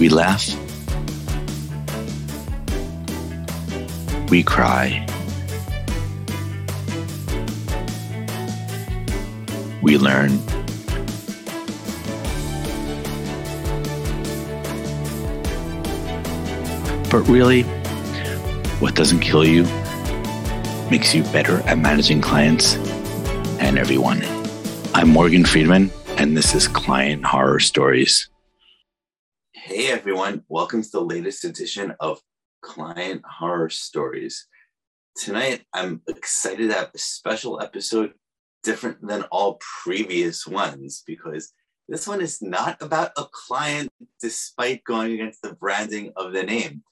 We laugh. We cry. We learn. But really, what doesn't kill you makes you better at managing clients and everyone. I'm Morgan Friedman, and this is Client Horror Stories. Hey everyone, welcome to the latest edition of Client Horror Stories. Tonight, I'm excited to have a special episode different than all previous ones because this one is not about a client despite going against the branding of the name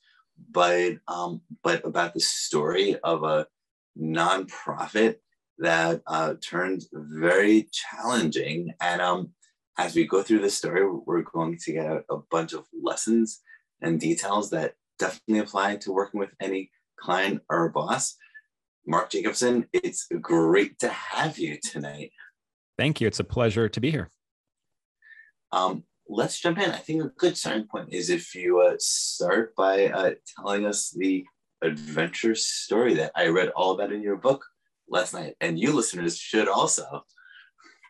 but um, but about the story of a nonprofit that uh, turned very challenging. And um, as we go through the story, we're going to get a bunch of lessons and details that definitely apply to working with any client or boss. Mark Jacobsen, it's great to have you tonight. Thank you. It's a pleasure to be here. Um, let's jump in. I think a good starting point is if you uh, start by uh, telling us the adventure story that I read all about in your book last night, and you listeners should also.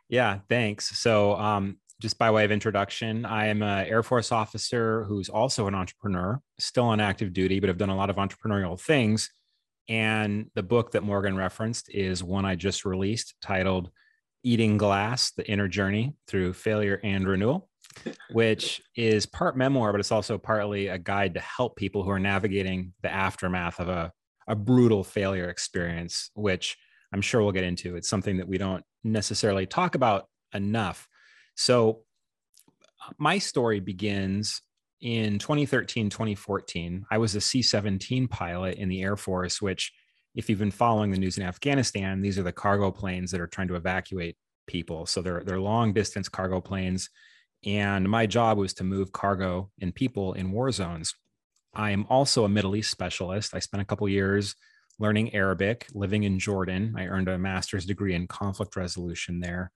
Yeah, thanks. So, um, just by way of introduction, I am an Air Force officer who's also an entrepreneur, still on active duty, but have done a lot of entrepreneurial things. And the book that Morgan referenced is one I just released titled Eating Glass The Inner Journey Through Failure and Renewal which is part memoir, but it's also partly a guide to help people who are navigating the aftermath of a, a brutal failure experience, which I'm sure we'll get into. It's something that we don't necessarily talk about enough. So, my story begins in 2013, 2014. I was a C 17 pilot in the Air Force, which, if you've been following the news in Afghanistan, these are the cargo planes that are trying to evacuate people. So, they're, they're long distance cargo planes and my job was to move cargo and people in war zones. I am also a Middle East specialist. I spent a couple years learning Arabic, living in Jordan. I earned a master's degree in conflict resolution there.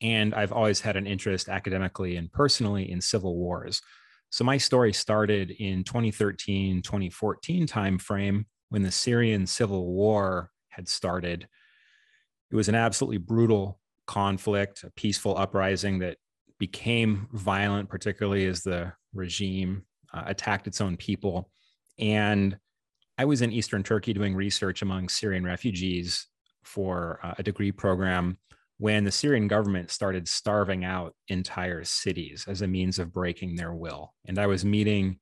And I've always had an interest academically and personally in civil wars. So my story started in 2013, 2014 timeframe when the Syrian civil war had started. It was an absolutely brutal conflict, a peaceful uprising that became violent, particularly as the regime uh, attacked its own people. And I was in Eastern Turkey doing research among Syrian refugees for uh, a degree program when the Syrian government started starving out entire cities as a means of breaking their will. And I was meeting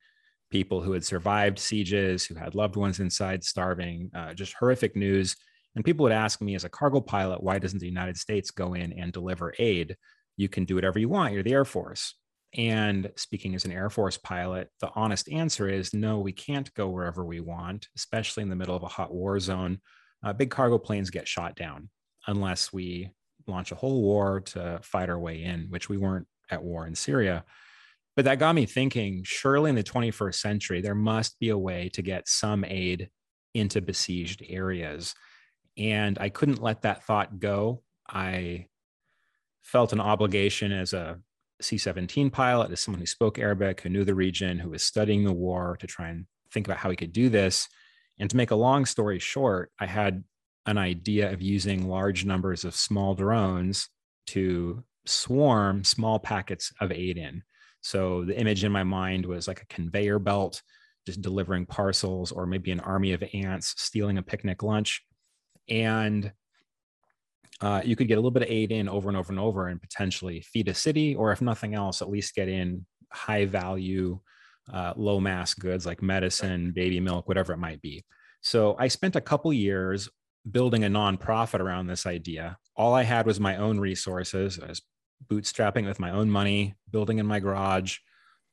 people who had survived sieges, who had loved ones inside starving, uh, just horrific news. And people would ask me as a cargo pilot, why doesn't the United States go in and deliver aid? you can do whatever you want. You're the Air Force. And speaking as an Air Force pilot, the honest answer is no, we can't go wherever we want, especially in the middle of a hot war zone. Uh, big cargo planes get shot down unless we launch a whole war to fight our way in, which we weren't at war in Syria. But that got me thinking surely in the 21st century, there must be a way to get some aid into besieged areas. And I couldn't let that thought go. I felt an obligation as a C 17 pilot, as someone who spoke Arabic, who knew the region, who was studying the war to try and think about how we could do this. And to make a long story short, I had an idea of using large numbers of small drones to swarm small packets of aid in. So the image in my mind was like a conveyor belt just delivering parcels, or maybe an army of ants stealing a picnic lunch. And uh, you could get a little bit of aid in over and over and over and potentially feed a city, or if nothing else, at least get in high value, uh, low mass goods like medicine, baby milk, whatever it might be. So I spent a couple years building a nonprofit around this idea. All I had was my own resources. I was bootstrapping with my own money, building in my garage,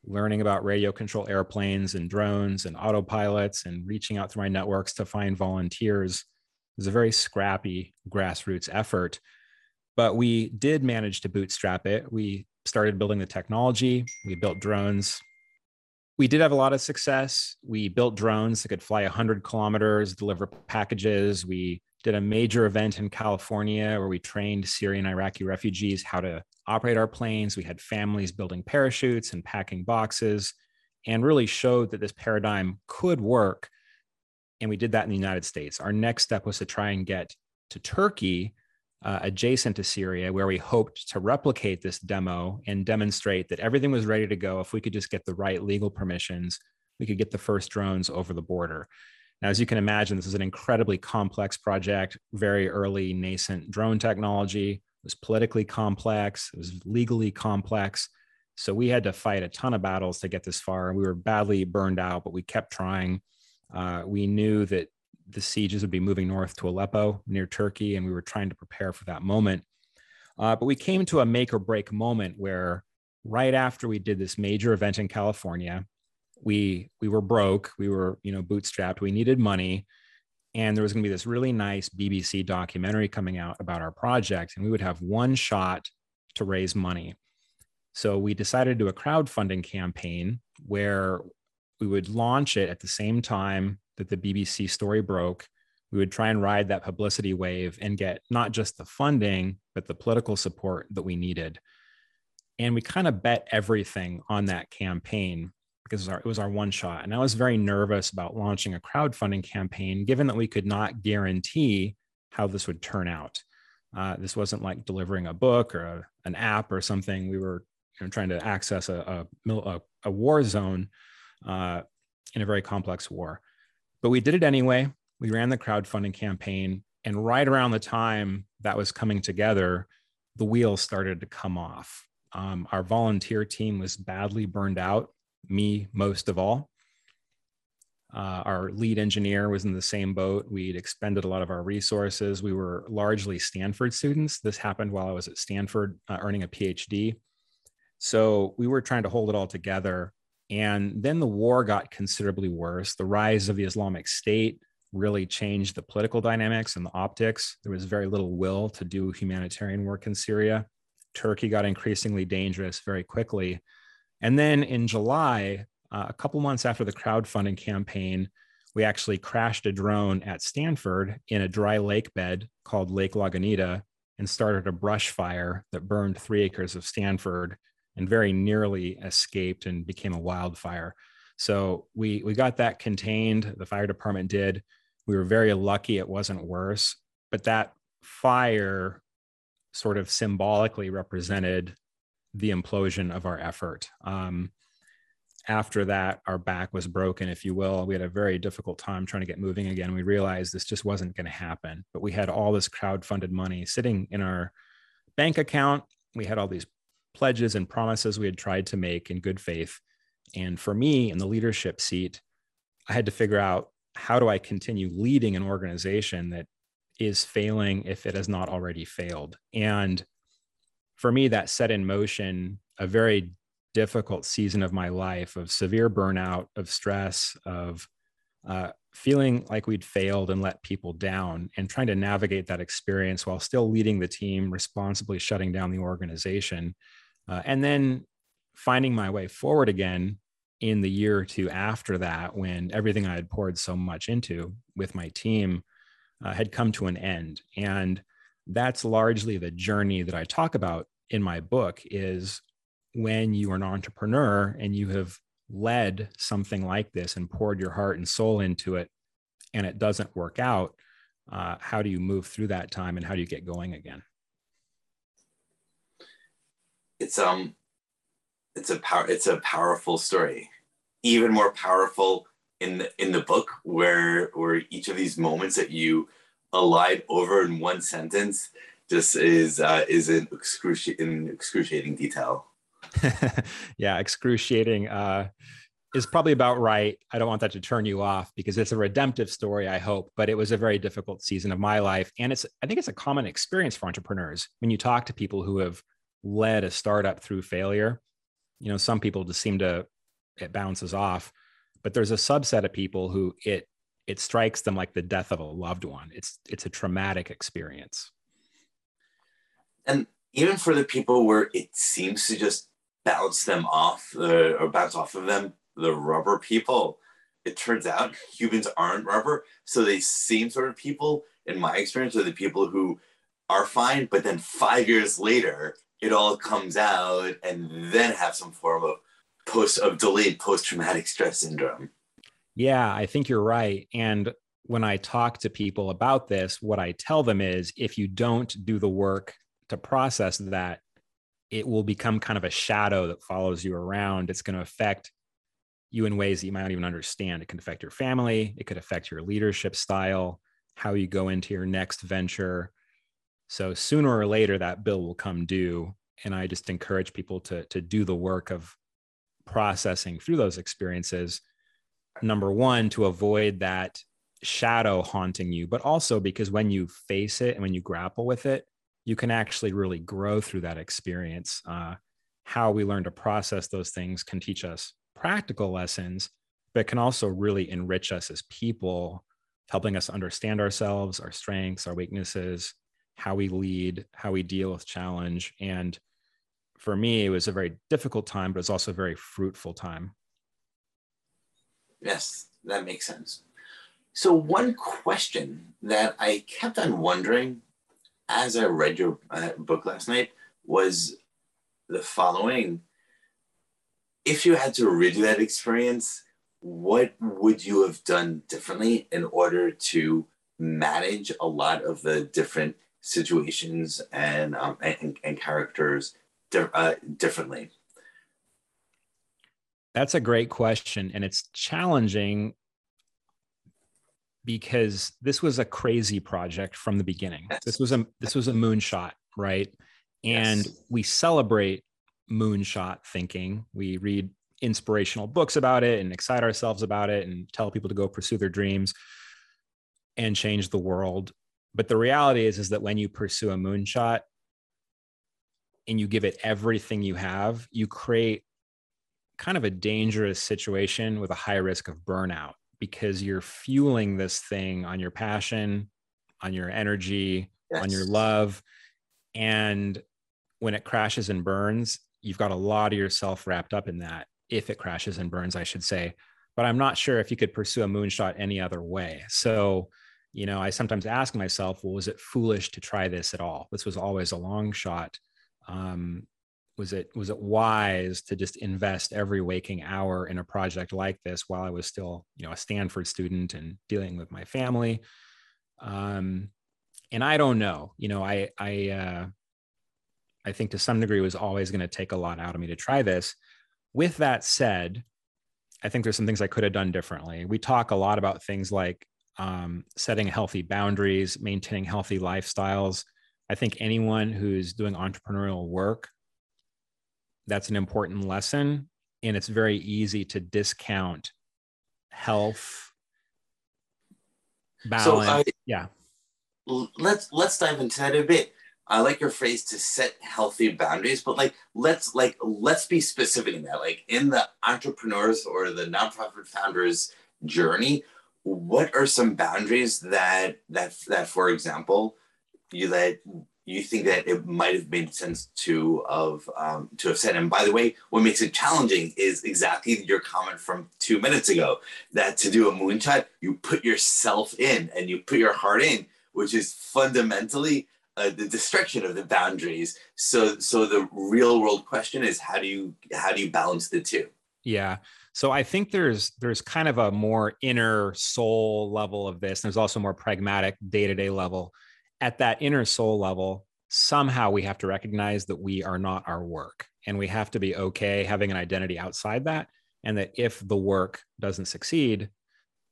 learning about radio control airplanes and drones and autopilots, and reaching out through my networks to find volunteers It was a very scrappy grassroots effort, but we did manage to bootstrap it. We started building the technology, we built drones. We did have a lot of success. We built drones that could fly 100 kilometers, deliver packages. We did a major event in California where we trained Syrian Iraqi refugees how to operate our planes. We had families building parachutes and packing boxes. and really showed that this paradigm could work. And we did that in the United States. Our next step was to try and get to Turkey, uh, adjacent to Syria, where we hoped to replicate this demo and demonstrate that everything was ready to go. If we could just get the right legal permissions, we could get the first drones over the border. Now, as you can imagine, this is an incredibly complex project, very early nascent drone technology. It was politically complex, it was legally complex. So we had to fight a ton of battles to get this far. And we were badly burned out, but we kept trying. Uh, we knew that the sieges would be moving north to Aleppo near Turkey, and we were trying to prepare for that moment. Uh, but we came to a make or break moment where, right after we did this major event in California, we we were broke we were you know bootstrapped we needed money and there was going to be this really nice bbc documentary coming out about our project and we would have one shot to raise money so we decided to do a crowdfunding campaign where we would launch it at the same time that the bbc story broke we would try and ride that publicity wave and get not just the funding but the political support that we needed and we kind of bet everything on that campaign because it was, our, it was our one shot. And I was very nervous about launching a crowdfunding campaign, given that we could not guarantee how this would turn out. Uh, this wasn't like delivering a book or a, an app or something. We were you know, trying to access a, a, a war zone uh, in a very complex war. But we did it anyway. We ran the crowdfunding campaign. And right around the time that was coming together, the wheels started to come off. Um, our volunteer team was badly burned out me most of all. Uh, our lead engineer was in the same boat. We'd expended a lot of our resources. We were largely Stanford students. This happened while I was at Stanford uh, earning a PhD. So we were trying to hold it all together. And then the war got considerably worse. The rise of the Islamic State really changed the political dynamics and the optics. There was very little will to do humanitarian work in Syria. Turkey got increasingly dangerous very quickly. And then in July, uh, a couple months after the crowdfunding campaign, we actually crashed a drone at Stanford in a dry lake bed called Lake Lagunita and started a brush fire that burned three acres of Stanford and very nearly escaped and became a wildfire. So we we got that contained. The fire department did. We were very lucky it wasn't worse, but that fire sort of symbolically represented the implosion of our effort. Um, after that, our back was broken, if you will. We had a very difficult time trying to get moving again. We realized this just wasn't going to happen. But we had all this crowd-funded money sitting in our bank account. We had all these pledges and promises we had tried to make in good faith. And for me, in the leadership seat, I had to figure out how do I continue leading an organization that is failing if it has not already failed. And for me, that set in motion a very difficult season of my life of severe burnout, of stress, of uh, feeling like we'd failed and let people down, and trying to navigate that experience while still leading the team, responsibly shutting down the organization, uh, and then finding my way forward again in the year or two after that, when everything I had poured so much into with my team uh, had come to an end. And that's largely the journey that I talk about in my book is when you are an entrepreneur and you have led something like this and poured your heart and soul into it and it doesn't work out uh, how do you move through that time and how do you get going again it's um it's a power it's a powerful story even more powerful in the in the book where where each of these moments that you allied over in one sentence just is uh, is in excruciating, excruciating detail. yeah, excruciating uh, is probably about right. I don't want that to turn you off because it's a redemptive story. I hope, but it was a very difficult season of my life, and it's I think it's a common experience for entrepreneurs when you talk to people who have led a startup through failure. You know, some people just seem to it bounces off, but there's a subset of people who it it strikes them like the death of a loved one. It's it's a traumatic experience. And even for the people where it seems to just bounce them off uh, or bounce off of them, the rubber people, it turns out humans aren't rubber. So the same sort of people, in my experience, are the people who are fine, but then five years later, it all comes out and then have some form of post of delayed post traumatic stress syndrome. Yeah, I think you're right. And when I talk to people about this, what I tell them is if you don't do the work to process that, it will become kind of a shadow that follows you around. It's going to affect you in ways that you might not even understand. It can affect your family, it could affect your leadership style, how you go into your next venture. So sooner or later, that bill will come due. And I just encourage people to, to do the work of processing through those experiences. Number one, to avoid that shadow haunting you, but also because when you face it and when you grapple with it, you can actually really grow through that experience. Uh, how we learn to process those things can teach us practical lessons, but can also really enrich us as people, helping us understand ourselves, our strengths, our weaknesses, how we lead, how we deal with challenge. And for me, it was a very difficult time, but it's also a very fruitful time. Yes, that makes sense. So, one question that I kept on wondering as I read your uh, book last night was the following If you had to redo that experience, what would you have done differently in order to manage a lot of the different situations and, um, and, and, characters di- uh, differently? That's a great question. And it's challenging because this was a crazy project from the beginning. Yes. This was a this was a moonshot, right? And yes. we celebrate moonshot thinking. We read inspirational books about it and excite ourselves about it and tell people to go pursue their dreams and change the world. But the reality is is that when you pursue a moonshot and you give it everything you have, you create kind of a dangerous situation with a high risk of burnout because you're fueling this thing on your passion, on your energy, yes. on your love. And when it crashes and burns, you've got a lot of yourself wrapped up in that. If it crashes and burns, I should say. But I'm not sure if you could pursue a moonshot any other way. So, you know, I sometimes ask myself, well, was it foolish to try this at all? This was always a long shot. Um, was it was it wise to just invest every waking hour in a project like this while I was still you know a Stanford student and dealing with my family um, and I don't know you know I I uh, I think to some degree was always going to take a lot out of me to try this with that said I think there's some things I could have done differently we talk a lot about things like um, setting healthy boundaries maintaining healthy lifestyles. I think anyone who's doing entrepreneurial work that's an important lesson and it's very easy to discount health balance so I, yeah. Let's let's dive into that a bit. I like your phrase to set healthy boundaries but like let's like let's be specific in that. Like in the entrepreneurs or the nonprofit founders journey what are some boundaries that that that for example you that you think that it might have made sense to of um, to have said. And by the way, what makes it challenging is exactly your comment from two minutes ago that to do a moonshot, you put yourself in and you put your heart in, which is fundamentally uh, the destruction of the boundaries. So, so the real world question is how do you how do you balance the two? Yeah. So I think there's there's kind of a more inner soul level of this. There's also more pragmatic day to day level at that inner soul level, somehow we have to recognize that we are not our work and we have to be okay having an identity outside that. And that if the work doesn't succeed,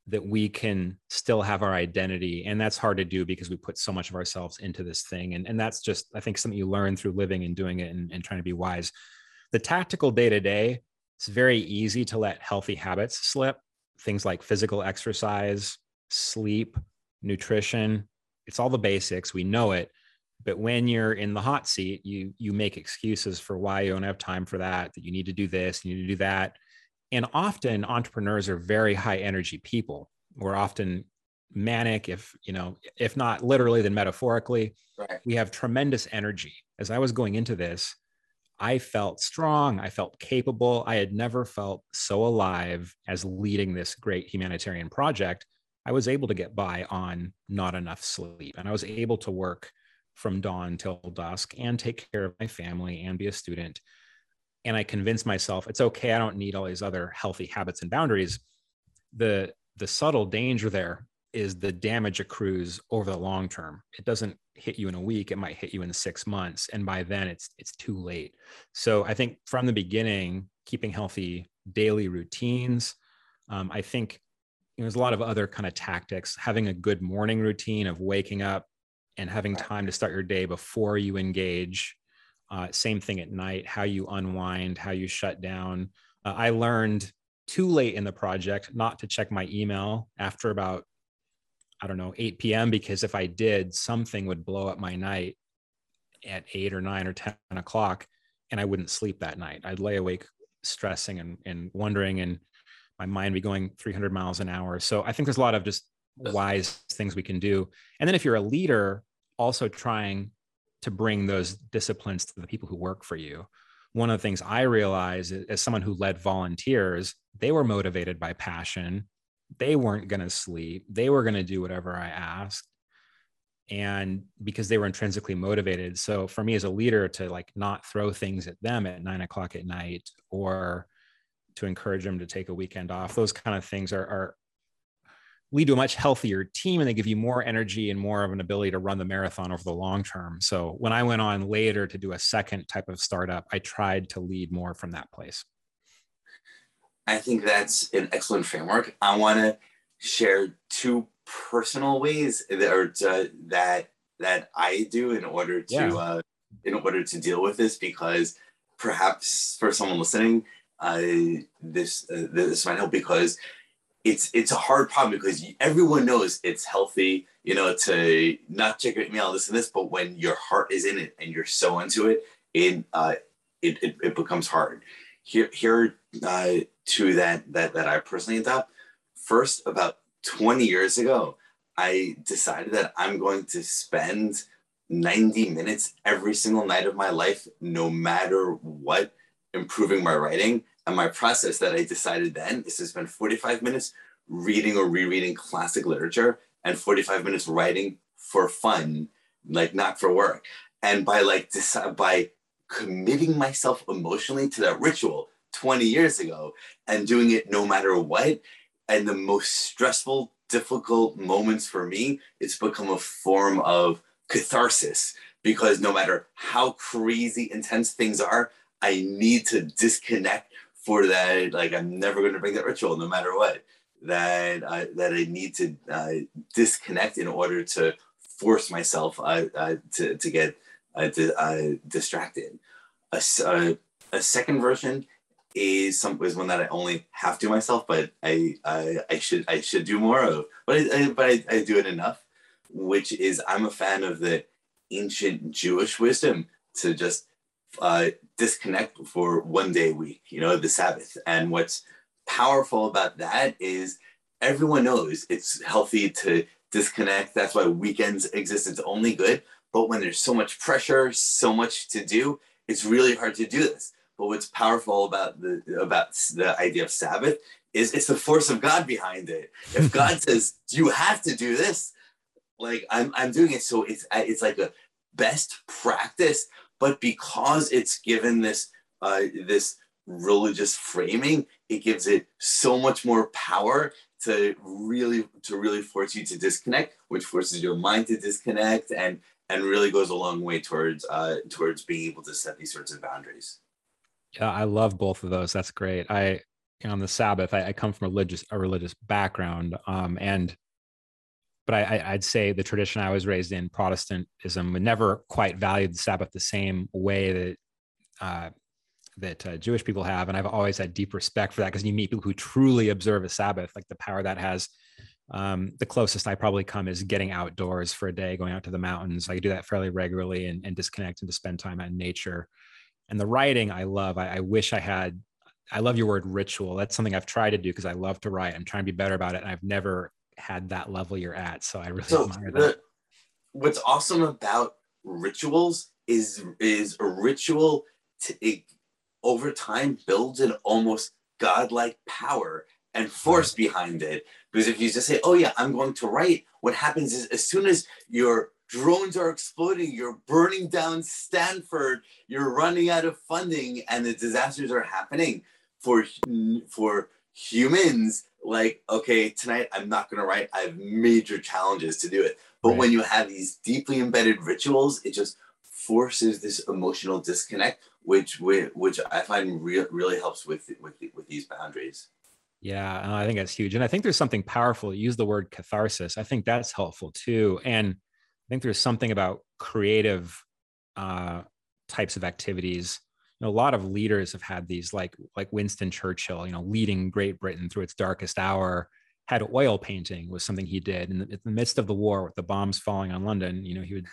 that we can still have our identity. And that's hard to do because we put so much of ourselves into this thing. And, and that's just, I think, something you learn through living and doing it and, and trying to be wise. The tactical day to day, it's very easy to let healthy habits slip. Things like physical exercise, sleep, nutrition, it's all the basics. We know it. But when you're in the hot seat, you you make excuses for why you don't have time for that, that you need to do this, you need to do that. And often entrepreneurs are very high energy people. We're often manic, if you know, if not literally, then metaphorically. Right. We have tremendous energy. As I was going into this, I felt strong. I felt capable. I had never felt so alive as leading this great humanitarian project I was able to get by on not enough sleep. And I was able to work from dawn till dusk and take care of my family and be a student. and I convinced myself it's okay. I don't need all these other healthy habits and boundaries. The the subtle danger there is the damage accrues over the long term. It doesn't hit you in a week; it might hit you in six months, and by then it's it's too late. So I think from the beginning, keeping healthy daily routines. Um, I think you know, there's a lot of other kind of tactics. Having a good morning routine of waking up and having time to start your day before you engage. Uh, same thing at night. How you unwind, how you shut down. Uh, I learned too late in the project not to check my email after about I don't know 8 p.m. because if I did, something would blow up my night at eight or nine or ten o'clock, and I wouldn't sleep that night. I'd lay awake stressing and, and wondering and my mind be going 300 miles an hour so i think there's a lot of just wise things we can do and then if you're a leader also trying to bring those disciplines to the people who work for you one of the things i realize as someone who led volunteers they were motivated by passion they weren't going to sleep. They were going to do whatever i asked. And because they were intrinsically motivated. So for me as a leader to like not throw things at them at nine o'clock at night or to encourage them to take a weekend off those kind of things are, are lead to a much healthier team and they give you more energy and more of an ability to run the marathon over the long term. So when i went on later to do a second type of startup i tried to lead more from that place i think that's an excellent framework i want to share two personal ways that uh, that that I do in order to yeah. uh, in order to deal with this because perhaps for someone listening, uh, this uh, this might help because it's it's a hard problem because everyone knows it's healthy, you know, to not check your email, this and this, but when your heart is in it and you're so into it, it uh, it, it, it becomes hard. Here here uh, two that that that I personally adopt. First, about 20 years ago, I decided that I'm going to spend 90 minutes every single night of my life, no matter what, improving my writing. And my process that I decided then is to spend 45 minutes reading or rereading classic literature and 45 minutes writing for fun, like not for work. And by like decide, by committing myself emotionally to that ritual 20 years ago and doing it no matter what, and the most stressful, difficult moments for me, it's become a form of catharsis because no matter how crazy intense things are, I need to disconnect for that. Like I'm never going to bring that ritual, no matter what. That I, that I need to uh, disconnect in order to force myself uh, uh, to to get uh, uh, distracted. A, uh, a second version is some is one that I only have to myself, but I I, I should I should do more of. But I, I but I, I do it enough, which is I'm a fan of the ancient Jewish wisdom to just uh, disconnect for one day a week. You know, the Sabbath. And what's powerful about that is everyone knows it's healthy to disconnect. That's why weekends exist. It's only good. But when there's so much pressure, so much to do, it's really hard to do this. But what's powerful about the about the idea of Sabbath is it's the force of God behind it. If God says you have to do this, like I'm I'm doing it, so it's it's like a best practice. But because it's given this uh, this religious framing, it gives it so much more power to really to really force you to disconnect, which forces your mind to disconnect and and really goes a long way towards uh, towards being able to set these sorts of boundaries. Yeah, I love both of those. That's great. I on the Sabbath, I, I come from a religious a religious background, um, and but I, I'd say the tradition I was raised in, Protestantism, never quite valued the Sabbath the same way that uh, that uh, Jewish people have, and I've always had deep respect for that because you meet people who truly observe a Sabbath, like the power that has. Um, the closest I probably come is getting outdoors for a day, going out to the mountains. I do that fairly regularly and, and disconnect and to spend time in nature and the writing I love. I, I wish I had. I love your word ritual. That's something I've tried to do because I love to write. I'm trying to be better about it, and I've never had that level you're at. So I really so admire the, that. What's awesome about rituals is is a ritual to it, over time builds an almost godlike power and force behind it. Because if you just say, "Oh yeah, I'm going to write," what happens is as soon as your drones are exploding, you're burning down Stanford, you're running out of funding, and the disasters are happening for for humans. Like, okay, tonight I'm not gonna write. I have major challenges to do it. But right. when you have these deeply embedded rituals, it just forces this emotional disconnect, which which I find re- really helps with with with these boundaries. Yeah, I think that's huge, and I think there's something powerful. use the word catharsis. I think that's helpful too, and I think there's something about creative uh, types of activities. You know, a lot of leaders have had these, like like Winston Churchill. You know, leading Great Britain through its darkest hour. Had oil painting was something he did in the, in the midst of the war with the bombs falling on London. You know, he would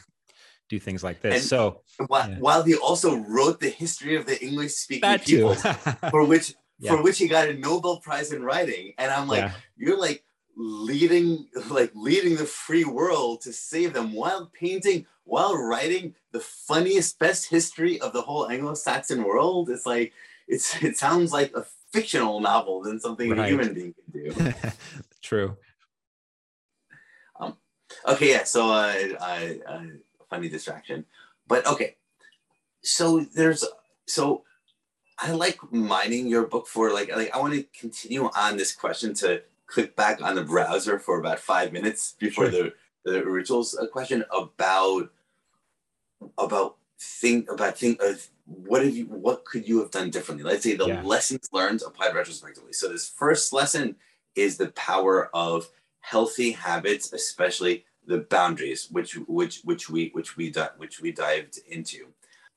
do things like this. And so while, yeah. while, he also wrote the history of the English speaking people, for which yeah. for which he got a Nobel Prize in writing. And I'm like, yeah. you're like leading like leading the free world to save them while painting, while writing the funniest, best history of the whole Anglo-Saxon world. It's like it's it sounds like a fictional novel than something right. a human being can do. True. Um, okay, yeah. So, uh, I, I funny distraction. But okay, so there's so I like mining your book for like like I want to continue on this question to click back on the browser for about five minutes before sure. the the rituals uh, question about about think about think of what have you what could you have done differently let's say the yeah. lessons learned applied retrospectively so this first lesson is the power of healthy habits especially the boundaries which which which we which we which we dived into.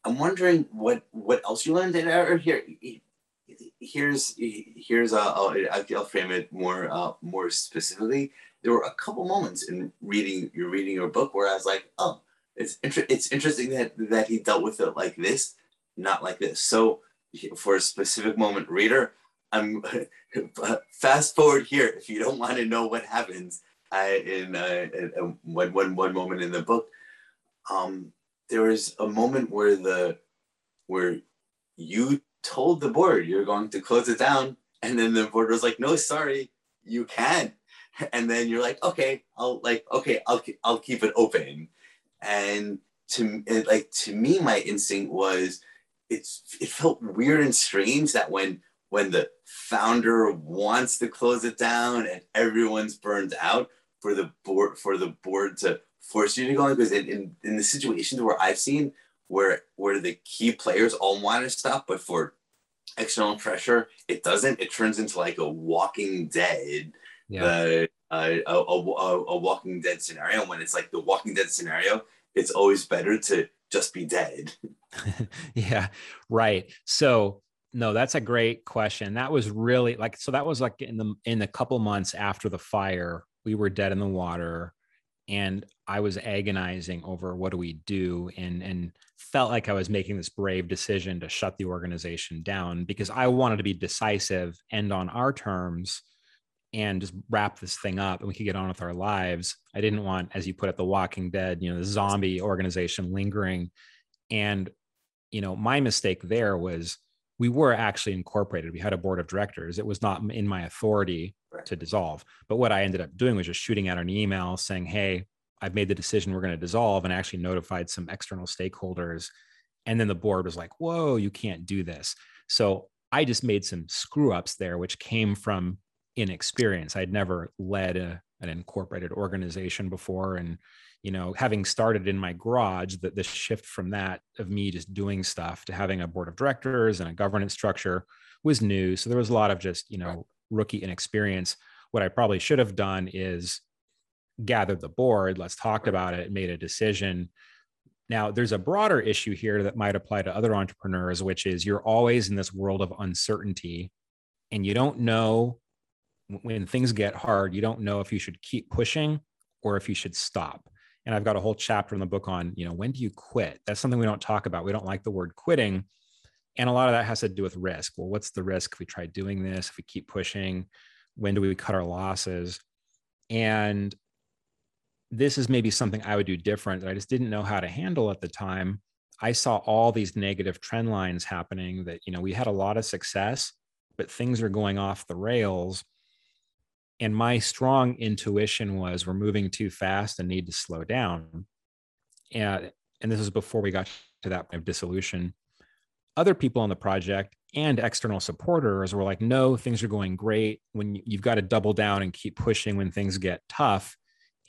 I'm wondering what what else you learned there. Here, here's here's uh, I'll, I'll frame it more uh, more specifically. There were a couple moments in reading you're reading your book where I was like, oh, it's inter- it's interesting that that he dealt with it like this, not like this. So for a specific moment, reader, I'm fast forward here if you don't want to know what happens I, in, uh, in one, one, one moment in the book, um, there was a moment where the where you told the board you're going to close it down, and then the board was like, "No, sorry, you can't." And then you're like, "Okay, I'll like, okay, I'll I'll keep it open." And to like to me, my instinct was, it's it felt weird and strange that when when the founder wants to close it down and everyone's burned out for the board for the board to force you to go because in, in, in the situations where I've seen where where the key players all want to stop, but for external pressure, it doesn't. It turns into like a Walking Dead, yeah. uh, a, a, a, a Walking Dead scenario. When it's like the Walking Dead scenario, it's always better to just be dead. yeah, right. So no, that's a great question. That was really like so. That was like in the in the couple months after the fire we were dead in the water and i was agonizing over what do we do and and felt like i was making this brave decision to shut the organization down because i wanted to be decisive and on our terms and just wrap this thing up and we could get on with our lives. I didn't want as you put it the walking dead you know the zombie organization lingering. And you know my mistake there was we were actually incorporated. We had a board of directors. It was not in my authority to dissolve. But what I ended up doing was just shooting out an email saying, hey, I've made the decision we're going to dissolve and actually notified some external stakeholders. And then the board was like, whoa, you can't do this. So I just made some screw ups there, which came from inexperience. I'd never led a, an incorporated organization before. And, you know, having started in my garage, that the shift from that of me just doing stuff to having a board of directors and a governance structure was new. So there was a lot of just, you know, rookie inexperience. What I probably should have done is gathered the board, let's talk about it, made a decision. Now, there's a broader issue here that might apply to other entrepreneurs, which is you're always in this world of uncertainty and you don't know when things get hard, you don't know if you should keep pushing or if you should stop. And I've got a whole chapter in the book on, you know, when do you quit? That's something we don't talk about. We don't like the word quitting and a lot of that has to do with risk. Well, what's the risk if we try doing this? If we keep pushing, when do we cut our losses? And this is maybe something I would do different that I just didn't know how to handle at the time. I saw all these negative trend lines happening that, you know, we had a lot of success, but things are going off the rails. And my strong intuition was we're moving too fast and need to slow down. and and this was before we got to that point of dissolution other people on the project and external supporters were like no things are going great. When you've got to double down and keep pushing when things get tough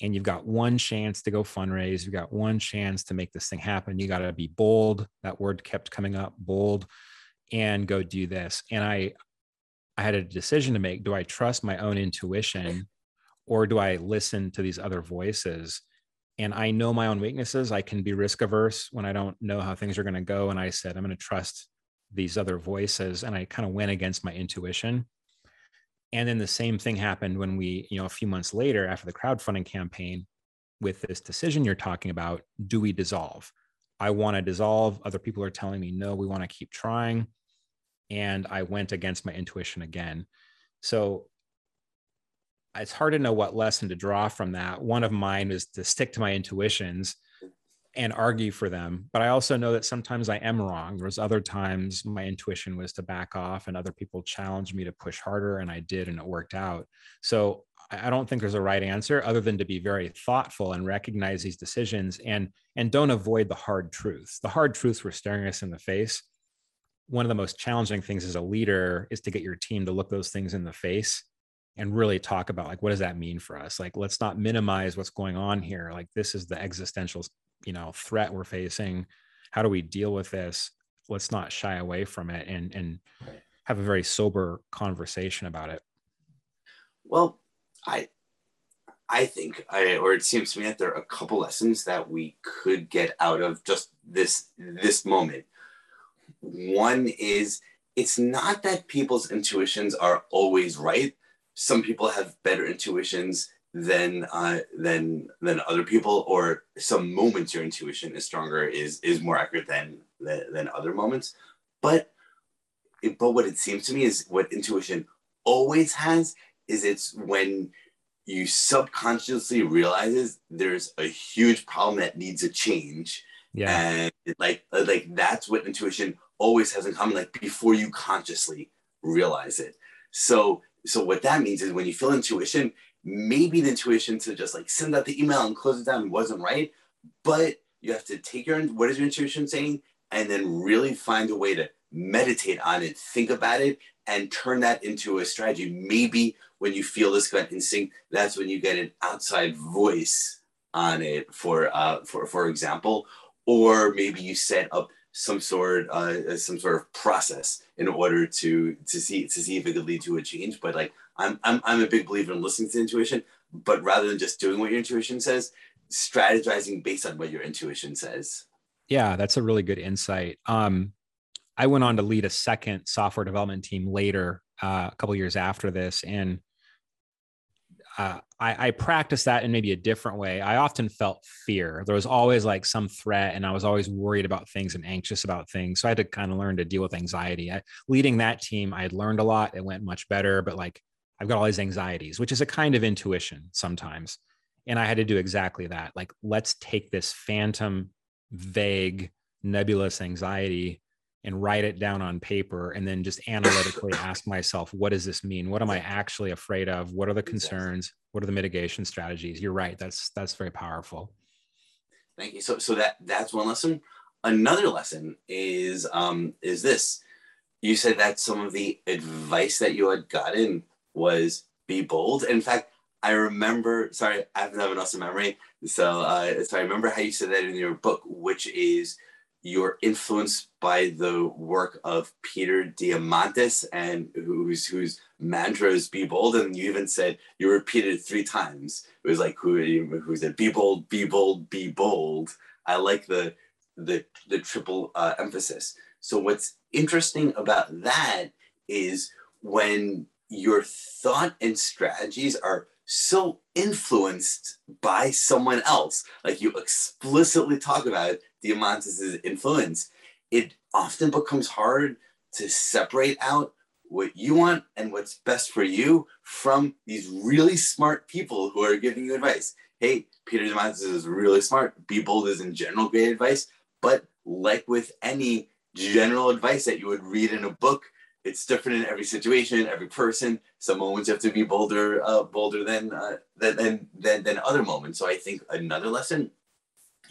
and you've got one chance to go fundraise you've got one chance to make this thing happen you got to be bold. That word kept coming up bold and go do this. And i i had a decision to make. Do i trust my own intuition or do i listen to these other voices and I know my own weaknesses. I can be risk averse when I don't know how things are going to go. And I said, I'm going to trust these other voices. And I kind of went against my intuition. And then the same thing happened when we, you know, a few months later after the crowdfunding campaign with this decision you're talking about do we dissolve? I want to dissolve. Other people are telling me, no, we want to keep trying. And I went against my intuition again. So it's hard to know what lesson to draw from that. One of mine is to stick to my intuitions and argue for them. But I also know that sometimes I am wrong. There was other times my intuition was to back off, and other people challenged me to push harder, and I did, and it worked out. So I don't think there's a right answer other than to be very thoughtful and recognize these decisions and and don't avoid the hard truths. The hard truths were staring us in the face. One of the most challenging things as a leader is to get your team to look those things in the face and really talk about like what does that mean for us? Like let's not minimize what's going on here. Like this is the existential you know threat we're facing. How do we deal with this? Let's not shy away from it and and have a very sober conversation about it. Well i i think i or it seems to me that there are a couple lessons that we could get out of just this this moment. One is it's not that people's intuitions are always right some people have better intuitions than uh, than than other people, or some moments your intuition is stronger is is more accurate than than, than other moments. But but what it seems to me is what intuition always has is it's when you subconsciously realizes there's a huge problem that needs a change. Yeah. And like like that's what intuition always has in common like before you consciously realize it. So so what that means is when you feel intuition, maybe the intuition to just like send out the email and close it down wasn't right, but you have to take your what is your intuition saying, and then really find a way to meditate on it, think about it, and turn that into a strategy. Maybe when you feel this gut instinct, that's when you get an outside voice on it. For uh, for for example, or maybe you set up some sort uh, some sort of process in order to to see to see if it could lead to a change. But like I'm I'm I'm a big believer in listening to intuition, but rather than just doing what your intuition says, strategizing based on what your intuition says. Yeah, that's a really good insight. Um, I went on to lead a second software development team later, uh, a couple years after this, and uh, I, I practiced that in maybe a different way. I often felt fear. There was always like some threat, and I was always worried about things and anxious about things. So I had to kind of learn to deal with anxiety. I, leading that team, I had learned a lot. It went much better, but like I've got all these anxieties, which is a kind of intuition sometimes. And I had to do exactly that. Like, let's take this phantom, vague, nebulous anxiety and write it down on paper and then just analytically ask myself what does this mean? What am i actually afraid of? What are the concerns? What are the mitigation strategies? You're right that's that's very powerful. Thank you. So so that that's one lesson. Another lesson is um is this. You said that some of the advice that you had gotten was be bold. In fact I remember, sorry, I have an awesome memory. So, uh, so I remember how you said that in your book, which is you're influenced by the work of Peter Diamandis and whose whose mantras be bold and you even said you repeated it three times. It was like who who said be bold be bold be bold. I like the the the triple uh, emphasis. So what's interesting about that is when your thought and strategies are so influenced by someone else like you explicitly talk about Diamandis' influence, it often becomes hard to separate out what you want and what's best for you from these really smart people who are giving you advice. Hey, Peter Diamandis is really smart. Be bold is in general great advice, but like with any general advice that you would read in a book, it's different in every situation, every person. Some moments have to be bolder, uh, bolder than, uh, than, than than than other moments. So I think another lesson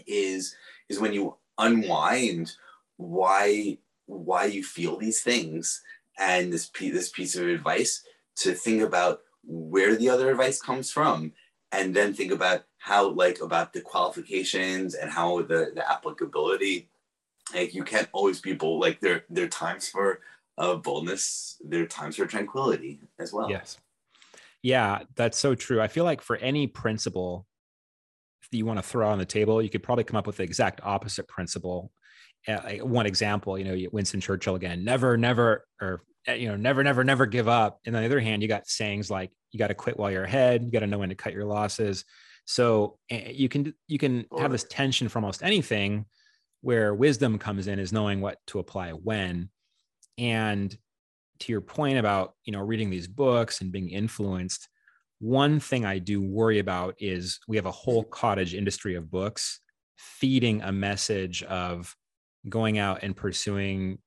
is is when you unwind why why you feel these things and this piece this piece of advice to think about where the other advice comes from and then think about how like about the qualifications and how the the applicability like you can't always be bold like there there are times for uh, boldness there are times for tranquility as well. Yes. Yeah that's so true. I feel like for any principle that you want to throw on the table you could probably come up with the exact opposite principle. Uh, one example you know winston churchill again never never or uh, you know never never never give up. And on the other hand you got sayings like you got to quit while you're ahead you got to know when to cut your losses. So eh, you can you can have this tension for almost anything where wisdom comes in is knowing what to apply when and to your point about you know reading these books and being influenced one thing i do worry about is we have a whole cottage industry of books feeding a message of going out and pursuing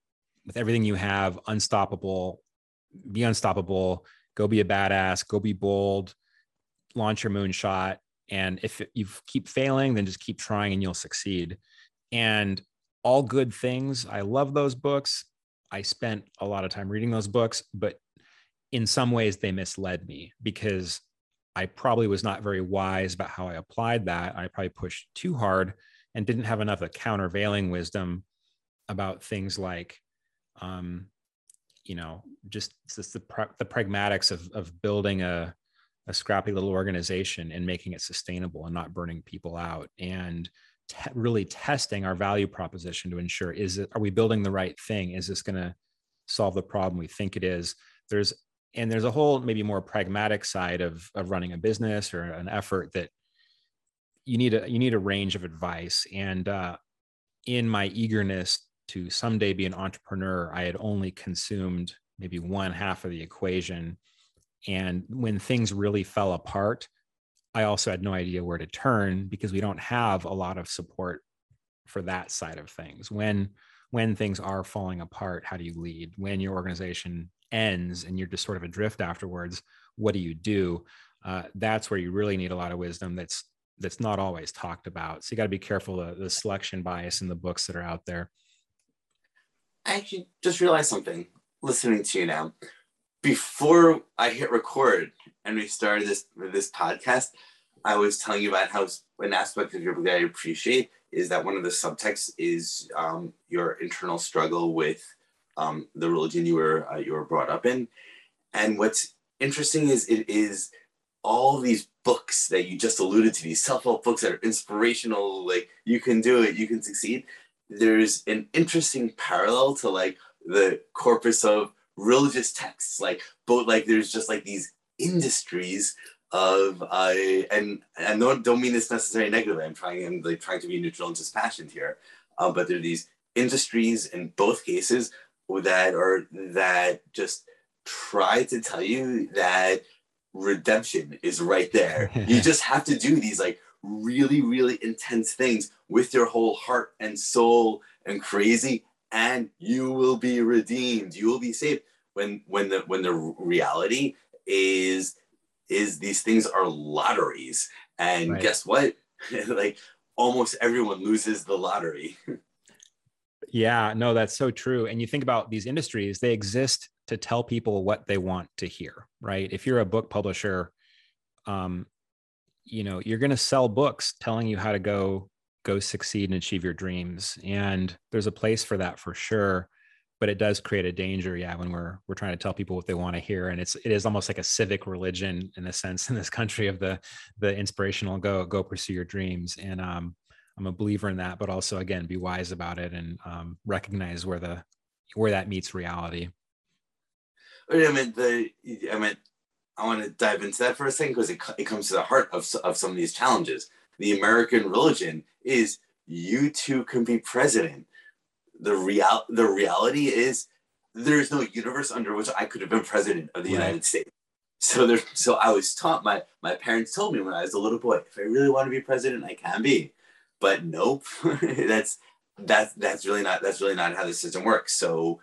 with everything you have unstoppable be unstoppable go be a badass go be bold launch your moonshot. And if you keep failing then just keep trying and you'll succeed. And all good things i love those books i spent a lot of time reading those books but in some ways they misled me because i probably was not very wise about how i applied that. I probably pushed too hard and didn't have enough of countervailing wisdom about things like um, you know just, just the, the pragmatics of, of building a a scrappy little organization and making it sustainable and not burning people out. And te- really testing our value proposition to ensure is it are we building the right thing? Is this going to solve the problem we think it is? There's and there's a whole maybe more pragmatic side of of running a business or an effort that you need a you need a range of advice. And uh, in my eagerness to someday be an entrepreneur i had only consumed maybe one half of the equation. And when things really fell apart, I also had no idea where to turn because we don't have a lot of support for that side of things. When when things are falling apart, how do you lead? When your organization ends and you're just sort of adrift afterwards, what do you do? Uh, that's where you really need a lot of wisdom. That's that's not always talked about. So you got to be careful of the selection bias in the books that are out there. I actually just realized something listening to you now before I hit record and we started this this podcast, I was telling you about how an aspect of your book that I appreciate is that one of the subtexts is um, your internal struggle with um, the religion you were uh, you were brought up in, and what's interesting is it is all these books that you just alluded to these self-help books that are inspirational like you can do it you can succeed. There's an interesting parallel to like the corpus of religious texts like both like there's just like these industries of uh and and don't, don't mean this necessarily negatively i'm trying i'm like trying to be neutral and dispassionate here um, but there are these industries in both cases that are that just try to tell you that redemption is right there. You just have to do these like really really intense things with your whole heart and soul and crazy and you will be redeemed. You will be saved. When when the when the reality is is these things are lotteries. And right. guess what? Like almost everyone loses the lottery. Yeah no that's so true. And you think about these industries they exist to tell people what they want to hear right? If you're a book publisher um you know you're going to sell books telling you how to go go succeed and achieve your dreams and there's a place for that for sure but it does create a danger yeah when we're we're trying to tell people what they want to hear and it's it is almost like a civic religion in a sense in this country of the the inspirational go go pursue your dreams and um i'm a believer in that but also again be wise about it and um, recognize where the where that meets reality. I mean the i mean i want to dive into that for a second because it, it comes to the heart of, of some of these challenges the American religion is you too can be president. The real the reality is there's no universe under which I could have been president of the right. United States. So there, so I was taught my my parents told me when I was a little boy, if I really want to be president, I can be. But nope, that's that's that's really not that's really not how the system works. So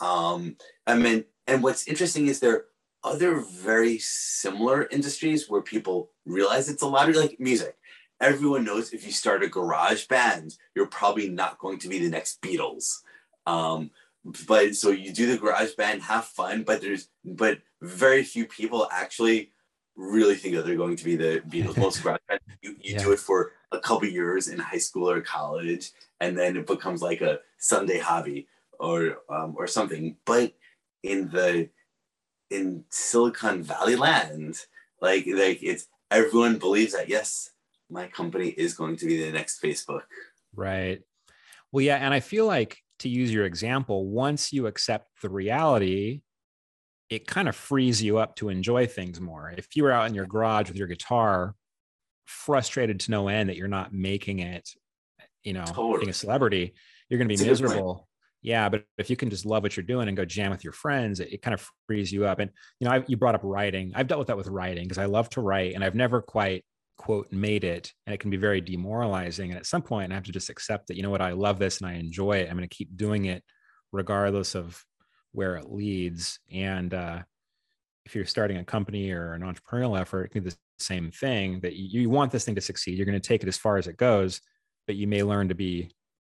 um I mean and what's interesting is there are other very similar industries where people realize it's a lottery like music everyone knows if you start a garage band, you're probably not going to be the next Beatles. Um, but so you do the garage band, have fun, but there's but very few people actually really think that they're going to be the Beatles. Most garage band, you, you yeah. do it for a couple years in high school or college, and then it becomes like a Sunday hobby or um, or something. But in the in Silicon Valley land, like like it's everyone believes that yes, my company is going to be the next Facebook. Right. Well, yeah, and I feel like to use your example, once you accept the reality, it kind of frees you up to enjoy things more. If you were out in your garage with your guitar, frustrated to no end that you're not making it, you know, totally. being a celebrity, you're going to be That's miserable yeah but if you can just love what you're doing and go jam with your friends it, it kind of frees you up and you know I, you brought up writing i've dealt with that with writing because i love to write and i've never quite quote made it and it can be very demoralizing and at some point i have to just accept that you know what? I love this and i enjoy it. I'm going to keep doing it regardless of where it leads. And uh, if you're starting a company or an entrepreneurial effort it can be the same thing that you, you want this thing to succeed. You're going to take it as far as it goes but you may learn to be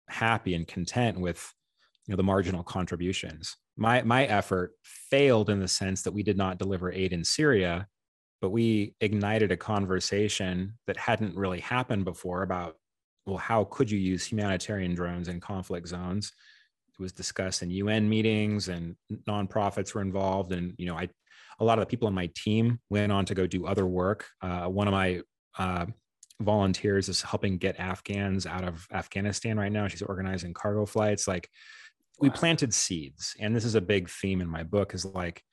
happy and content with you know the marginal contributions. My my effort failed in the sense that we did not deliver aid in syria but we ignited a conversation that hadn't really happened before about well how could you use humanitarian drones in conflict zones? It was discussed in un meetings and nonprofits were involved and you know i a lot of the people on my team went on to go do other work. Uh, one of my uh, volunteers is helping get afghans out of afghanistan right now. She's organizing cargo flights. Like we planted seeds and this is a big theme in my book is like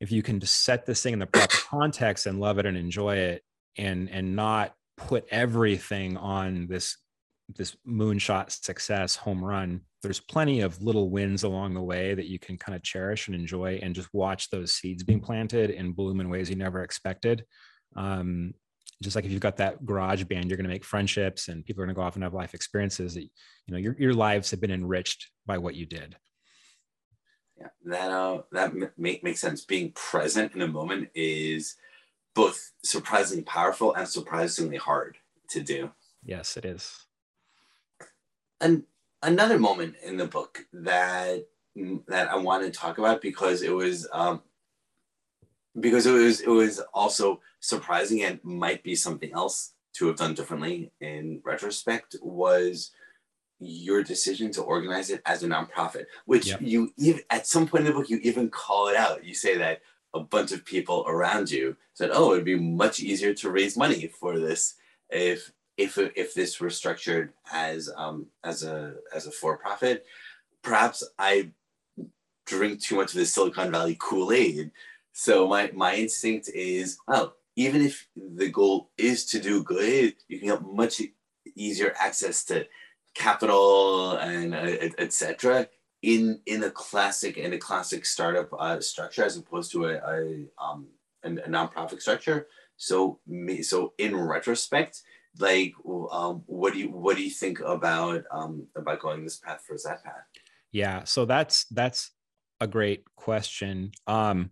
if you can just set this thing in the proper context and love it and enjoy it and and not put everything on this this moonshot success home run there's plenty of little wins along the way that you can kind of cherish and enjoy and just watch those seeds being planted and bloom in ways you never expected um, just like if you've got that garage band, you're going to make friendships and people are going to go off and have life experiences that, you know, your, your lives have been enriched by what you did. Yeah, that, uh, that make, makes sense. Being present in a moment is both surprisingly powerful and surprisingly hard to do. Yes, it is. And another moment in the book that that I want to talk about because it was um, because it was it was also surprising and might be something else to have done differently in retrospect was your decision to organize it as a nonprofit, which yep. you even at some point in the book you even call it out. You say that a bunch of people around you said, "Oh, it'd be much easier to raise money for this if if if this were structured as um as a as a for profit." Perhaps I drink too much of the Silicon Valley Kool Aid so my my instinct is, well, even if the goal is to do good, you can get much easier access to capital and uh, etc. in in a classic in a classic startup uh, structure as opposed to a, a um a, a nonprofit structure. So me so in retrospect, like um, what do you what do you think about um about going this path versus that path? Yeah, so that's that's a great question. Um,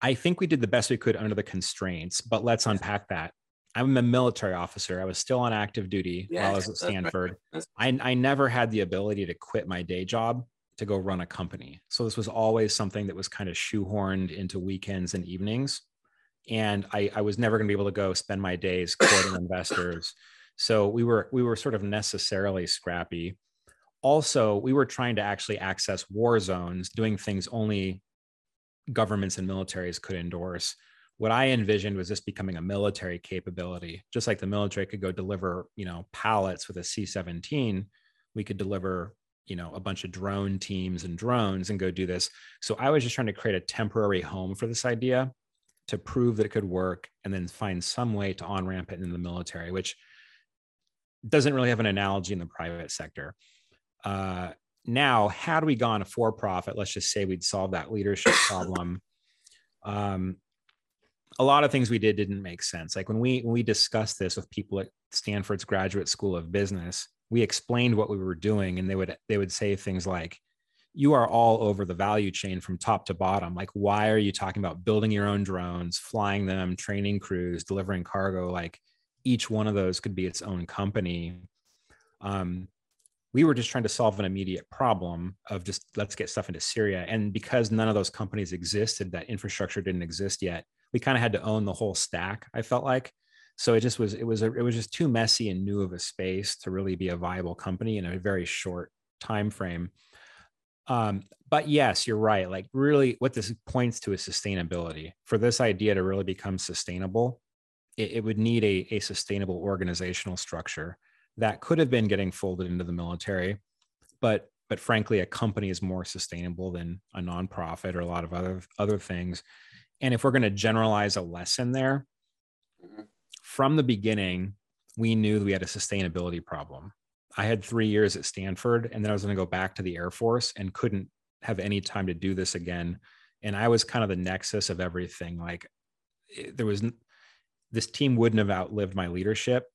I think we did the best we could under the constraints, but let's unpack that. I'm a military officer. I was still on active duty while I was at Stanford. Right. I, I never had the ability to quit my day job to go run a company. So this was always something that was kind of shoehorned into weekends and evenings. And I, I was never going to be able to go spend my days courting investors. So we were we were sort of necessarily scrappy. Also, we were trying to actually access war zones, doing things only governments and militaries could endorse. What I envisioned was this becoming a military capability, just like the military could go deliver, you know, pallets with a C-17. We could deliver, you know, a bunch of drone teams and drones and go do this. So I was just trying to create a temporary home for this idea to prove that it could work, and then find some way to on ramp it in the military, which doesn't really have an analogy in the private sector. Uh, now had we gone a for profit let's just say we'd solve that leadership problem um, a lot of things we did didn't make sense like when we when we discussed this with people at stanford's graduate school of business we explained what we were doing and they would they would say things like you are all over the value chain from top to bottom like why are you talking about building your own drones flying them training crews delivering cargo like each one of those could be its own company. Um, we were just trying to solve an immediate problem of just let's get stuff into Syria. And because none of those companies existed, that infrastructure didn't exist yet, we kind of had to own the whole stack, I felt like. So it just was, it was, a, it was just too messy and new of a space to really be a viable company in a very short time frame. Um, but yes, you're right. Like really what this points to is sustainability. For this idea to really become sustainable, it, it would need a, a sustainable organizational structure that could have been getting folded into the military, but but frankly, a company is more sustainable than a nonprofit or a lot of other other things. And if we're going to generalize a lesson there, mm-hmm. from the beginning, we knew we had a sustainability problem. I had three years at Stanford, and then I was going to go back to the Air Force and couldn't have any time to do this again. And I was kind of the nexus of everything. Like there was this team wouldn't have outlived my leadership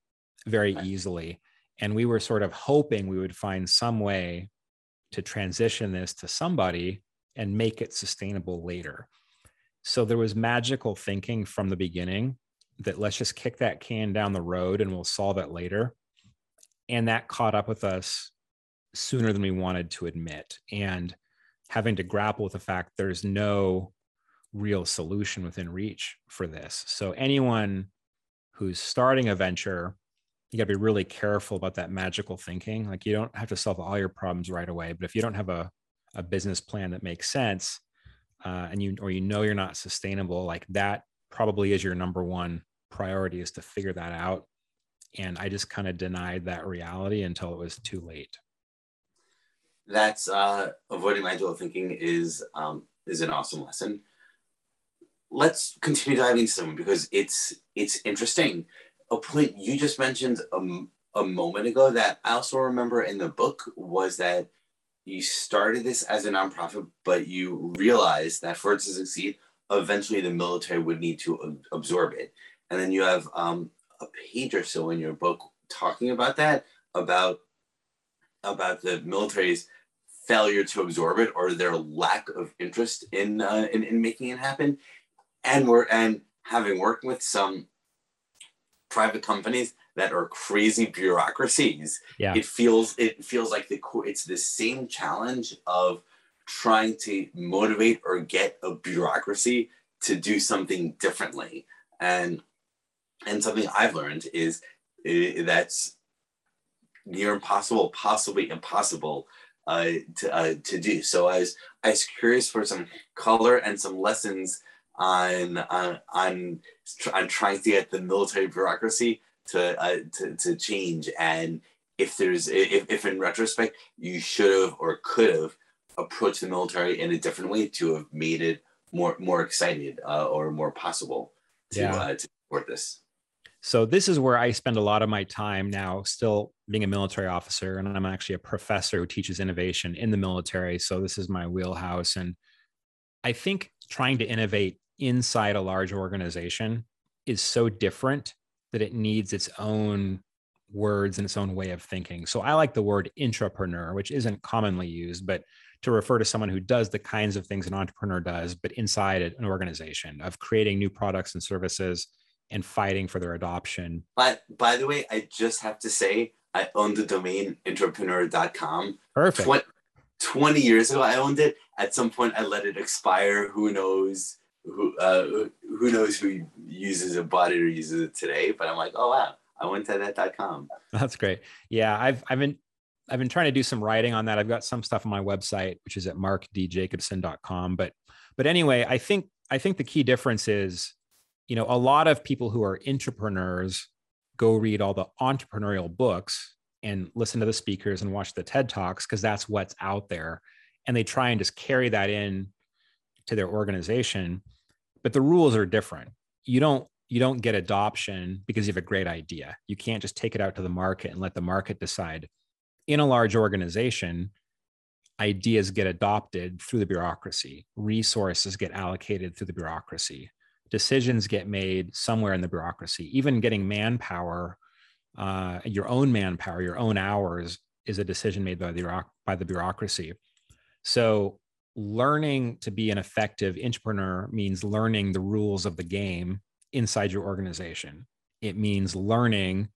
very easily and we were sort of hoping we would find some way to transition this to somebody and make it sustainable later. So there was magical thinking from the beginning that let's just kick that can down the road and we'll solve it later. And that caught up with us sooner than we wanted to admit. And having to grapple with the fact there's no real solution within reach for this. So anyone who's starting a venture you got to be really careful about that magical thinking. Like you don't have to solve all your problems right away, but if you don't have a, a business plan that makes sense, uh, and you or you know you're not sustainable, like that probably is your number one priority is to figure that out. And I just kind of denied that reality until it was too late. That's uh, avoiding magical thinking is um, is an awesome lesson. Let's continue diving into some because it's it's interesting a point you just mentioned a, a moment ago that I also remember in the book was that you started this as a nonprofit, but you realized that for it to succeed, eventually the military would need to absorb it. And then you have um, a page or so in your book talking about that, about about the military's failure to absorb it or their lack of interest in uh, in, in making it happen. And we're and having worked with some private companies that are crazy bureaucracies. Yeah. It feels it feels like the it's the same challenge of trying to motivate or get a bureaucracy to do something differently. And and something I've learned is uh, that's near impossible, possibly impossible uh, to uh, to do. So I was I was curious for some color and some lessons on on on, on trying to get the military bureaucracy to uh, to, to change. And if there's if, if in retrospect you should have or could have approached the military in a different way to have made it more more excited uh, or more possible to, yeah. uh, to support this. So this is where i spend a lot of my time now still being a military officer and i'm actually a professor who teaches innovation in the military. So this is my wheelhouse. And i think trying to innovate inside a large organization is so different that it needs its own words and its own way of thinking. So I like the word intrapreneur, which isn't commonly used, but to refer to someone who does the kinds of things an entrepreneur does, but inside an organization of creating new products and services and fighting for their adoption. But by the way, I just have to say, I own the domain intrapreneur.com. Perfect. 20, 20 years ago, I owned it. At some point, I let it expire. Who knows? Who uh, who knows who uses a it, or uses it today. But I'm like, oh wow, I went to that.com. That's great. Yeah, I've I've been I've been trying to do some writing on that. I've got some stuff on my website, which is at markdjacobsen.com. But but anyway, I think I think the key difference is, you know, a lot of people who are entrepreneurs go read all the entrepreneurial books and listen to the speakers and watch the TED Talks because that's what's out there. And they try and just carry that in to their organization but the rules are different. You don't you don't get adoption because you have a great idea. You can't just take it out to the market and let the market decide. In a large organization ideas get adopted through the bureaucracy. Resources get allocated through the bureaucracy. Decisions get made somewhere in the bureaucracy. Even getting manpower uh, your own manpower your own hours is a decision made by the by the bureaucracy. So learning to be an effective entrepreneur means learning the rules of the game inside your organization. It means learning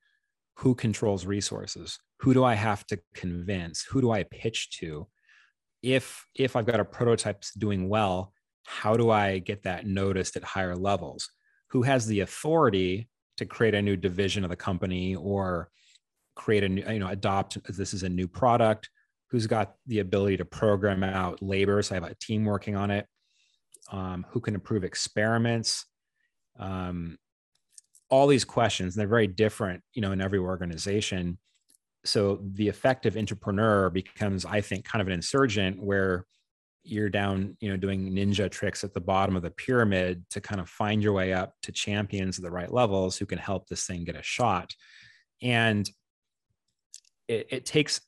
who controls resources. Who do i have to convince? Who do i pitch to? If if i've got a prototype doing well how do i get that noticed at higher levels? Who has the authority to create a new division of the company or create a new you know adopt this is a new product who's got the ability to program out labor. So i have a team working on it um, who can approve experiments. Um, all these questions and they're very different you know in every organization. So the effective entrepreneur becomes i think kind of an insurgent where you're down you know doing ninja tricks at the bottom of the pyramid to kind of find your way up to champions at the right levels who can help this thing get a shot. And it, it takes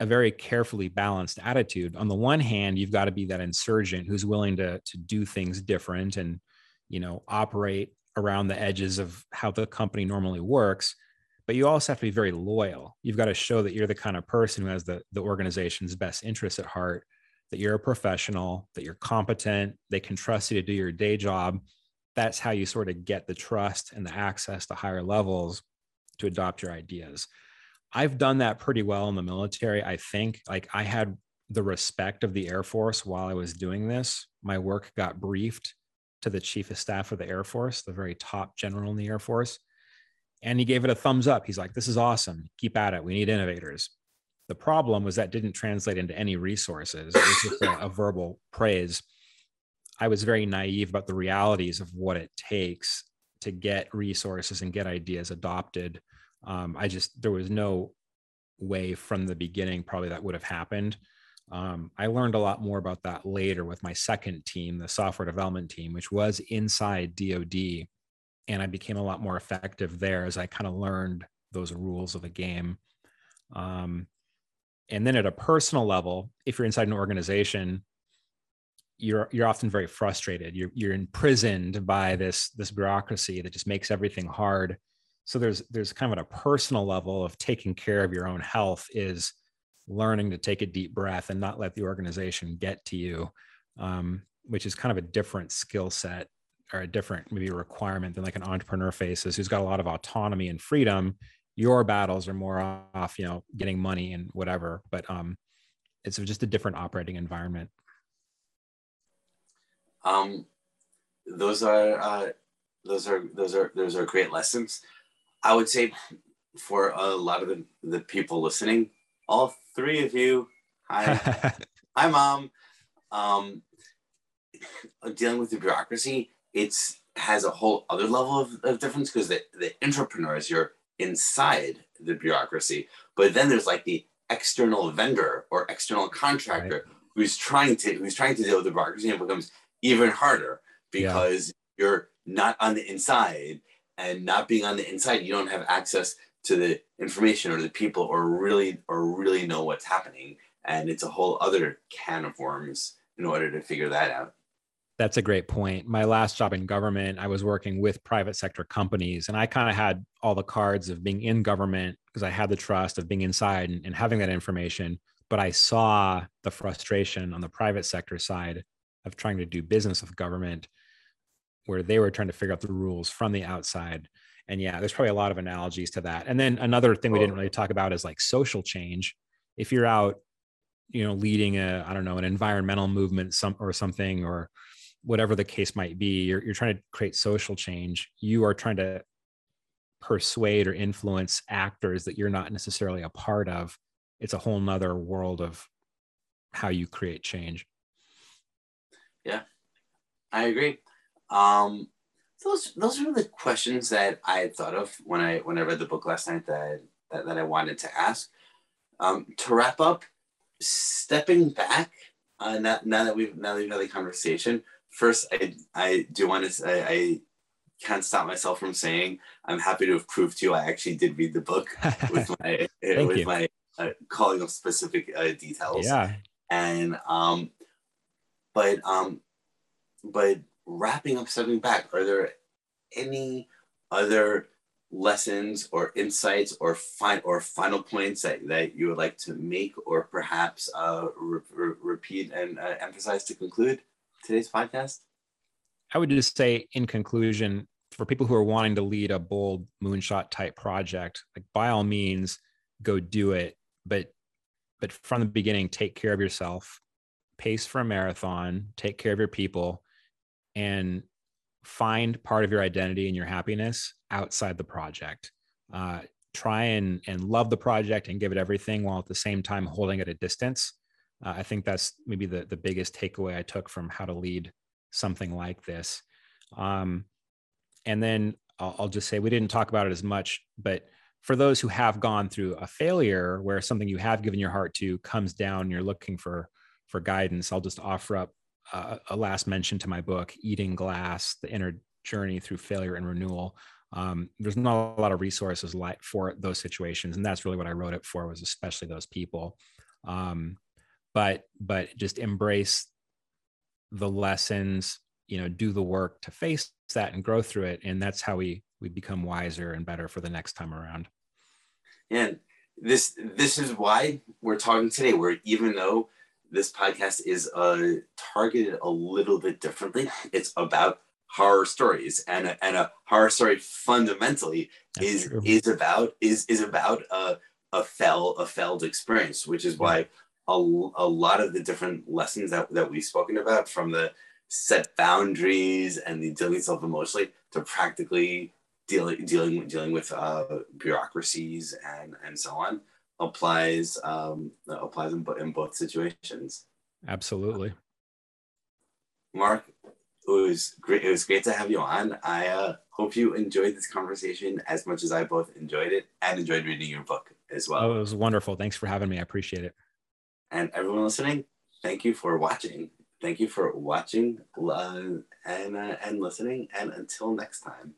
a very carefully balanced attitude. On the one hand you've got to be that insurgent who's willing to to do things different and you know operate around the edges of how the company normally works but you also have to be very loyal. You've got to show that you're the kind of person who has the the organization's best interests at heart that you're a professional that you're competent they can trust you to do your day job. That's how you sort of get the trust and the access to higher levels to adopt your ideas I've done that pretty well in the military. I think like I had the respect of the Air Force while I was doing this. My work got briefed to the chief of staff of the Air Force, the very top general in the Air Force. And he gave it a thumbs up. He's like, this is awesome. Keep at it. We need innovators. The problem was that didn't translate into any resources. It was just a, a verbal praise. I was very naive about the realities of what it takes to get resources and get ideas adopted um, I just there was no way from the beginning probably that would have happened. Um, I learned a lot more about that later with my second team, the software development team, which was inside DoD, and I became a lot more effective there as I kind of learned those rules of the game. Um, and then at a personal level, if you're inside an organization, you're you're often very frustrated. You're you're imprisoned by this this bureaucracy that just makes everything hard so there's there's kind of a personal level of taking care of your own health is learning to take a deep breath and not let the organization get to you um, which is kind of a different skill set or a different maybe requirement than like an entrepreneur faces who's got a lot of autonomy and freedom. Your battles are more off you know getting money and whatever but um it's just a different operating environment. Um those are uh those are those are those are great lessons I would say for a lot of the, the people listening, all three of you, hi, hi, mom. Um, dealing with the bureaucracy, it's has a whole other level of, of difference because the, the entrepreneurs, you're inside the bureaucracy, but then there's like the external vendor or external contractor right. who's trying to who's trying to deal with the bureaucracy and it becomes even harder because yeah. you're not on the inside and not being on the inside you don't have access to the information or the people or really or really know what's happening. And it's a whole other can of worms in order to figure that out. That's a great point. My last job in government i was working with private sector companies and i kind of had all the cards of being in government because i had the trust of being inside and, and having that information but i saw the frustration on the private sector side of trying to do business with government where they were trying to figure out the rules from the outside. And yeah, there's probably a lot of analogies to that. And then another thing we didn't really talk about is like social change. If you're out, you know, leading a, I don't know, an environmental movement some or something or whatever the case might be, you're, you're trying to create social change. You are trying to persuade or influence actors that you're not necessarily a part of. It's a whole nother world of how you create change. Yeah, I agree. Um, those those are the questions that I had thought of when I when I read the book last night that that, that I wanted to ask. Um, to wrap up, stepping back, uh, now, now that we've now that we've had the conversation, first I I do want to say I can't stop myself from saying I'm happy to have proved to you I actually did read the book with my with you. my uh, calling of specific uh, details. Yeah. And um, but um, but wrapping up stepping back are there any other lessons or insights or fine or final points that, that you would like to make or perhaps uh, re- re- repeat and uh, emphasize to conclude today's podcast i would just say in conclusion for people who are wanting to lead a bold moonshot type project, like by all means, go do it. But but from the beginning, take care of yourself, pace for a marathon, take care of your people, and find part of your identity and your happiness outside the project. Uh, try and and love the project and give it everything while at the same time holding it a distance. Uh, I think that's maybe the the biggest takeaway I took from how to lead something like this. Um, and then I'll, I'll just say we didn't talk about it as much, but for those who have gone through a failure where something you have given your heart to comes down, you're looking for for guidance. I'll just offer up uh, a last mention to my book, Eating Glass: The Inner Journey Through Failure and Renewal. Um, there's not a lot of resources for those situations, and that's really what I wrote it for. Was especially those people. Um, but but just embrace the lessons you know do the work to face that and grow through it and that's how we we become wiser and better for the next time around and this this is why we're talking today where even though this podcast is uh, targeted a little bit differently it's about horror stories and a, and a horror story fundamentally that's is true. is about is is about a a fell a failed experience which is why a, a lot of the different lessons that, that we've spoken about from the set boundaries and the dealing self emotionally to practically dealing dealing dealing with uh, bureaucracies and and so on applies um, applies in, in both situations. Absolutely, Mark. It was great. It was great to have you on. I uh, hope you enjoyed this conversation as much as I both enjoyed it and enjoyed reading your book as well. Oh, it was wonderful. Thanks for having me. I appreciate it. And everyone listening, thank you for watching thank you for watching uh, and uh, and listening. And until next time.